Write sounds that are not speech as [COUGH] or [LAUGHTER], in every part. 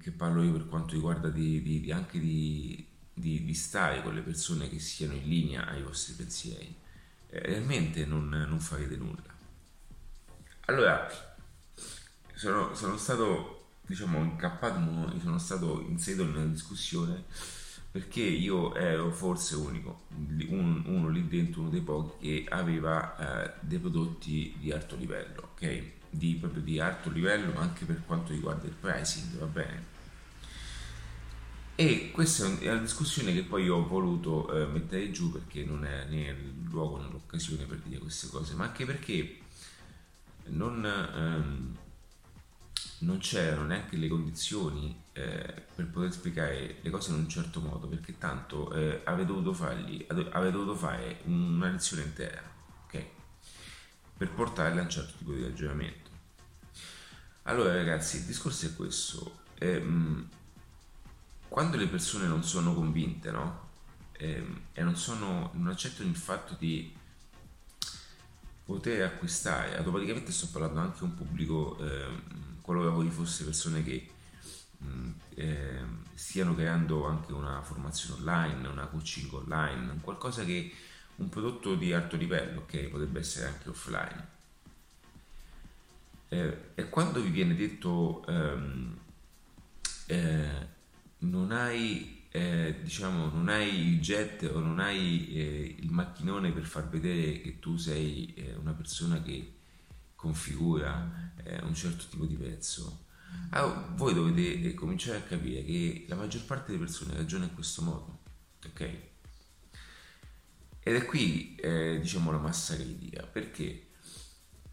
che parlo io per quanto riguarda di, di, anche di, di, stare con le persone che siano in linea ai vostri pensieri. Eh, realmente non, non farete nulla. Allora, sono, sono stato, diciamo, incappato, sono stato inserito in una discussione perché io ero forse unico, un, uno lì dentro, uno dei pochi che aveva eh, dei prodotti di alto livello, ok? Di, proprio di alto livello, ma anche per quanto riguarda il pricing, va bene? E questa è una discussione che poi ho voluto eh, mettere giù perché non è né il luogo né l'occasione per dire queste cose, ma anche perché non, ehm, non c'erano neanche le condizioni eh, per poter spiegare le cose in un certo modo, perché tanto eh, avrei dovuto dovuto fare una lezione intera, ok? Per portarle a un certo tipo di ragionamento. Allora ragazzi, il discorso è questo. Ehm, quando le persone non sono convinte, no? Ehm, e non, sono, non accettano il fatto di poter acquistare, automaticamente sto parlando anche a un pubblico, ehm, qualora voi fosse persone che mh, eh, stiano creando anche una formazione online, una coaching online, qualcosa che un prodotto di alto livello, ok, potrebbe essere anche offline. Eh, e quando vi viene detto ehm, eh, non hai eh, diciamo non hai il jet o non hai eh, il macchinone per far vedere che tu sei eh, una persona che configura eh, un certo tipo di pezzo allora, voi dovete eh, cominciare a capire che la maggior parte delle persone ragiona in questo modo ok ed è qui eh, diciamo la massa critica perché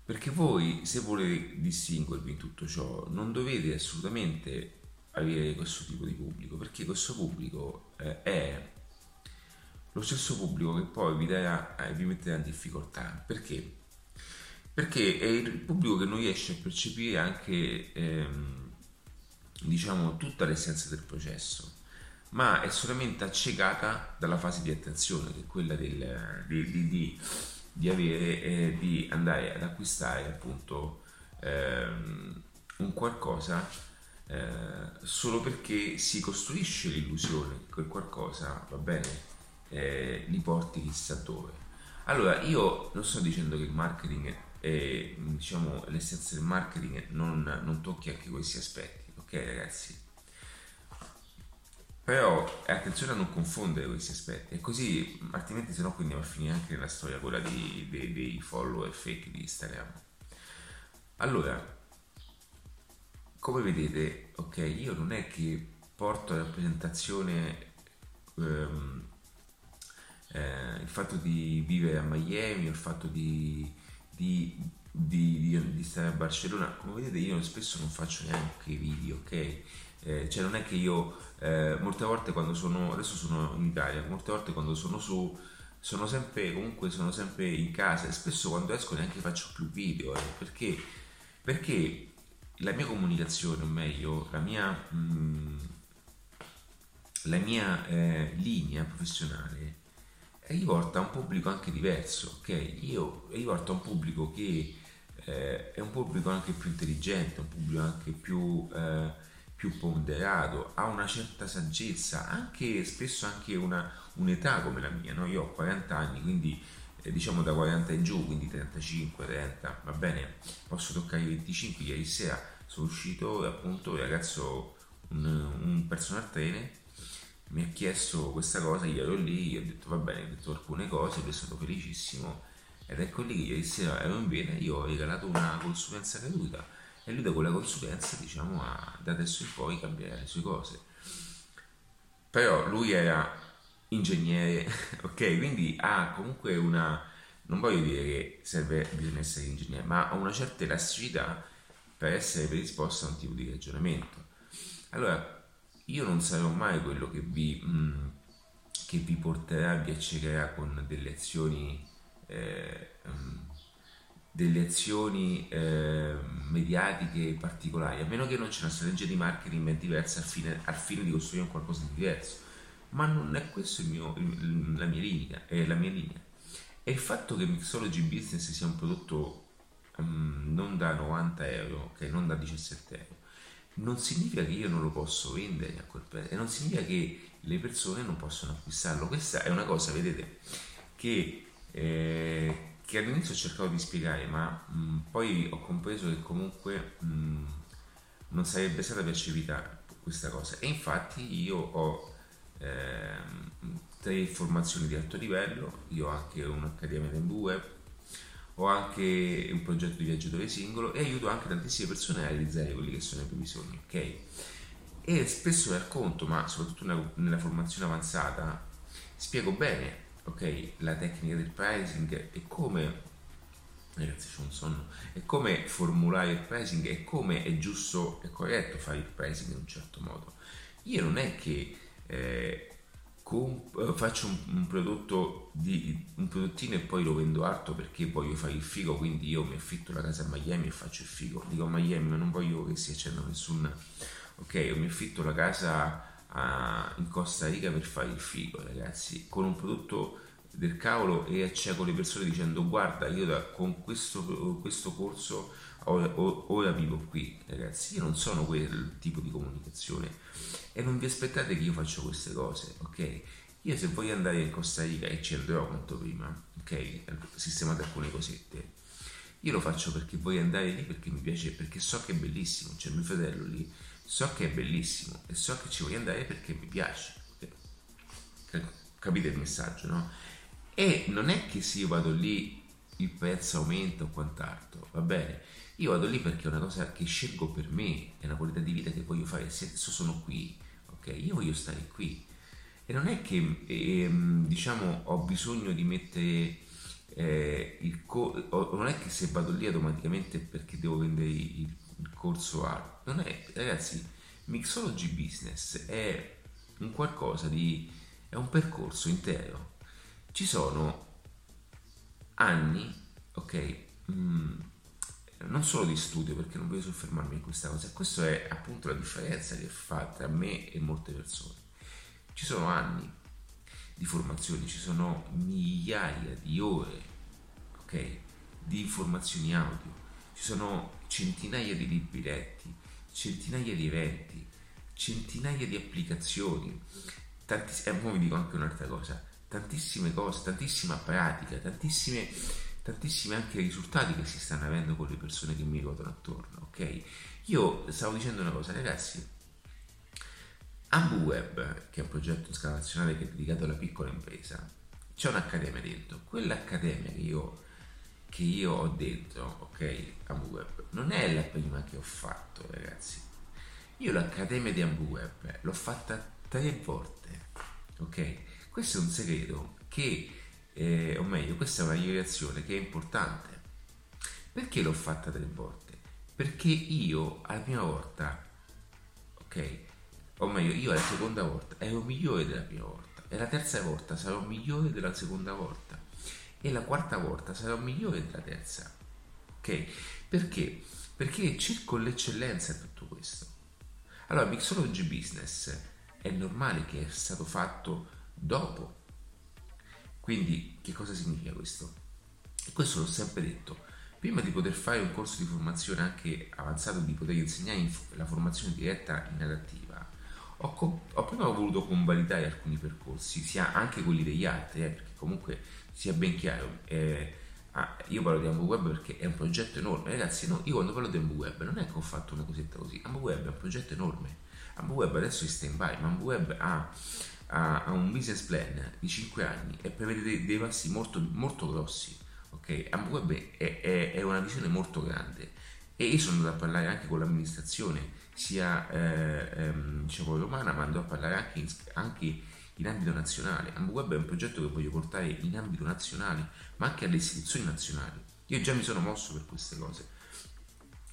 perché voi se volete distinguervi in tutto ciò non dovete assolutamente avere questo tipo di pubblico, perché questo pubblico eh, è lo stesso pubblico che poi vi, darà, eh, vi metterà in difficoltà. Perché? Perché è il pubblico che non riesce a percepire anche ehm, diciamo tutta l'essenza del processo, ma è solamente accecata dalla fase di attenzione, che è quella del, di, di, di, di, avere, eh, di andare ad acquistare appunto ehm, un qualcosa eh, solo perché si costruisce l'illusione che quel qualcosa, va bene, eh, li porti chissà dove. Allora, io non sto dicendo che il marketing e diciamo l'essenza del marketing non, non tocchi anche questi aspetti, ok ragazzi? Però attenzione a non confondere questi aspetti, e così altrimenti se no qui andiamo a finire anche nella storia quella dei, dei, dei follower fake di Instagram. Allora, come vedete, ok, io non è che porto a rappresentazione ehm, eh, il fatto di vivere a Miami, il fatto di, di, di, di, stare a Barcellona, come vedete io spesso non faccio neanche video, ok? Eh, cioè non è che io eh, molte volte quando sono, adesso sono in Italia, molte volte quando sono su sono sempre comunque sono sempre in casa e spesso quando esco neanche faccio più video eh, perché perché la mia comunicazione, o meglio, la mia, mh, mm, la mia eh, linea professionale riporta a un pubblico anche diverso, ok? Io riporto a un pubblico che eh, è un pubblico anche più intelligente, un pubblico anche più, eh, più ponderato, ha una certa saggezza, anche spesso anche una, un'età come la mia, no? Io ho 40 anni, quindi eh, diciamo da 40 in giù, quindi 35, 30, va bene, posso toccare i 25, ieri sera sono uscito e appunto ragazzo, un, un personal trainer, mi ha chiesto questa cosa, io ero lì, io ho detto va bene, ho detto alcune cose, io sono felicissimo ed ecco lì che ieri sera ero in bene, io ho regalato una consulenza gratuita e lui da quella consulenza diciamo ha, da adesso in poi cambierà le sue cose. Però lui era ingegnere, [LAUGHS] ok? Quindi ha comunque una, non voglio dire che serve, bisogna essere ingegnere, ma ha una certa elasticità per essere predisposto a un tipo di ragionamento. Allora, io non sarò mai quello che vi, mh, mm, che vi porterà, vi accecherà con delle azioni, eh, um, delle azioni eh, mediatiche particolari, a meno che non c'è una strategia di marketing diversa al fine, al fine di costruire qualcosa di diverso ma non è questa la mia linea, è la mia linea. E il fatto che Mixology Business sia un prodotto um, non da 90 euro, che okay, non da 17 euro, non significa che io non lo posso vendere a quel prezzo e non significa che le persone non possono acquistarlo. Questa è una cosa, vedete, che, eh, che all'inizio ho cercato di spiegare, ma mh, poi ho compreso che comunque mh, non sarebbe stata percepita questa cosa. E infatti io ho eh, tre formazioni di alto livello, io ho anche un'accademia di web, ho anche un progetto di viaggio dove singolo e aiuto anche tantissime persone a realizzare quelli che sono i propri bisogni, ok? E spesso racconto, ma soprattutto nella, nella formazione avanzata, spiego bene, ok, la tecnica del pricing e come ragazzi c'è un sonno e come formulare il pricing e come è giusto e corretto fare il pricing in un certo modo io non è che eh, comp- faccio un, un, prodotto di, un prodottino e poi lo vendo alto perché voglio fare il figo, quindi io mi affitto la casa a Miami e faccio il figo. Dico Miami, ma non voglio che si accenda nessun... Ok, io mi affitto la casa a, in Costa Rica per fare il figo, ragazzi, con un prodotto del cavolo e acceco le persone dicendo guarda io da, con questo, questo corso ora vivo qui ragazzi io non sono quel tipo di comunicazione e non vi aspettate che io faccia queste cose, ok? Io se voglio andare in Costa Rica e ci andrò quanto prima, ok? Sistemate alcune cosette. Io lo faccio perché voglio andare lì perché mi piace, perché so che è bellissimo, c'è mio fratello lì, so che è bellissimo e so che ci voglio andare perché mi piace. Capite il messaggio, no? E non è che se io vado lì il prezzo aumenta o quant'altro, va bene? Io vado lì perché è una cosa che scelgo per me, è una qualità di vita che voglio fare. Se adesso sono qui, ok? Io voglio stare qui. E non è che, ehm, diciamo, ho bisogno di mettere eh, il corso, non è che se vado lì automaticamente perché devo vendere il, il corso A. Non è, ragazzi, Mixology Business è un qualcosa di, è un percorso intero. Ci sono anni, ok, mm, non solo di studio, perché non voglio soffermarmi in questa cosa, questa è appunto la differenza che fa tra me e molte persone. Ci sono anni di formazione, ci sono migliaia di ore, ok, di informazioni audio, ci sono centinaia di libri letti, centinaia di eventi, centinaia di applicazioni, tantiss- e poi vi dico anche un'altra cosa, tantissime cose, tantissima pratica, tantissime tantissimi anche risultati che si stanno avendo con le persone che mi ruotano attorno, ok? Io stavo dicendo una cosa, ragazzi, AmbuWeb, che è un progetto in scala nazionale che è dedicato alla piccola impresa, c'è un'accademia dentro. Quell'accademia che io, che io ho dentro, ok, AmbuWeb, non è la prima che ho fatto, ragazzi. Io l'accademia di AmbuWeb l'ho fatta tre volte, ok? Questo è un segreto che eh, o meglio, questa è una rivelazione che è importante. Perché l'ho fatta tre volte? Perché io alla prima volta, ok, o meglio, io la seconda volta ero migliore della prima volta, e la terza volta sarò migliore della seconda volta, e la quarta volta sarò migliore della terza, ok? Perché? Perché cerco l'eccellenza in tutto questo. Allora, Mixology Business è normale che è stato fatto dopo quindi che cosa significa questo? E questo l'ho sempre detto. Prima di poter fare un corso di formazione anche avanzato, di poter insegnare la formazione diretta in adattiva, ho, co- ho prima voluto convalidare alcuni percorsi, sia anche quelli degli altri, eh, perché comunque sia ben chiaro. Eh, ah, io parlo di AmbuWeb perché è un progetto enorme. Ragazzi, no, io quando parlo di AmbuWeb non è che ho fatto una cosetta così. AmbuWeb è un progetto enorme. AmbuWeb adesso è stand by, ma AmbuWeb ha ha, ha un business plan di 5 anni e prevede dei, dei passi molto, molto grossi. Ok, Amweb è, è, è, una visione molto grande e io sono andato a parlare anche con l'amministrazione sia eh, ehm, diciamo romana ma andò a parlare anche in, anche in ambito nazionale. Amweb è un progetto che voglio portare in ambito nazionale ma anche alle istituzioni nazionali. Io già mi sono mosso per queste cose.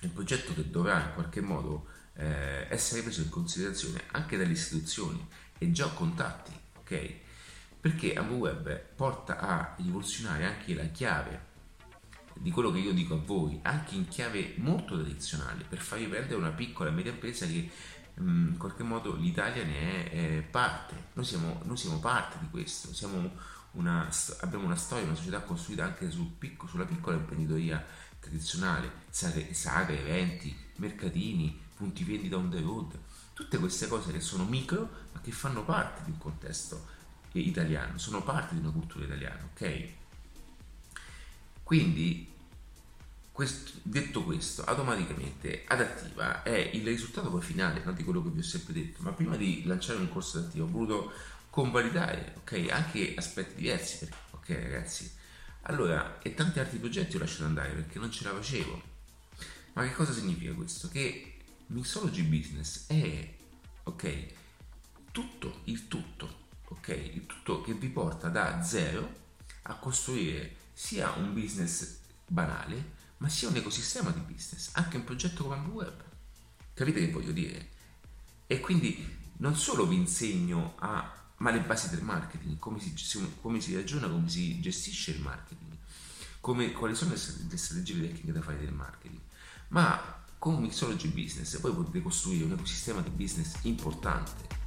È un progetto che dovrà in qualche modo eh, essere preso in considerazione anche dalle istituzioni e già contatti, ok? Perché AmbuWeb porta a rivoluzionare anche la chiave di quello che io dico a voi, anche in chiave molto tradizionale, per farvi prendere una piccola e media impresa che mm, in qualche modo l'Italia ne è, parte. Noi siamo, noi siamo, parte di questo, una, abbiamo una storia, una società costruita anche sul picco, sulla piccola imprenditoria tradizionale, sagre, eventi, mercatini, punti vendita on the road, tutte queste cose che sono micro ma che fanno parte di un contesto italiano, sono parte di una cultura italiana, ok? Quindi, questo, detto questo, automaticamente adattiva è il risultato poi finale no, di quello che vi ho sempre detto, ma prima di lanciare un corso adattivo ho voluto convalidare, ok? Anche aspetti diversi, ok ragazzi? Allora, e tanti altri progetti ho lasciato andare perché non ce la facevo. Ma che cosa significa questo? Che Mixology Business è, ok, tutto, il tutto, ok? Il tutto che vi porta da zero a costruire sia un business banale, ma sia un ecosistema di business, anche un progetto come Web. Capite che voglio dire? E quindi non solo vi insegno a ma le basi del marketing, come si, come si ragiona, come si gestisce il marketing, come, quali sono le, strategie tecniche da fare del marketing, ma con Mixology Business poi potete costruire un ecosistema di business importante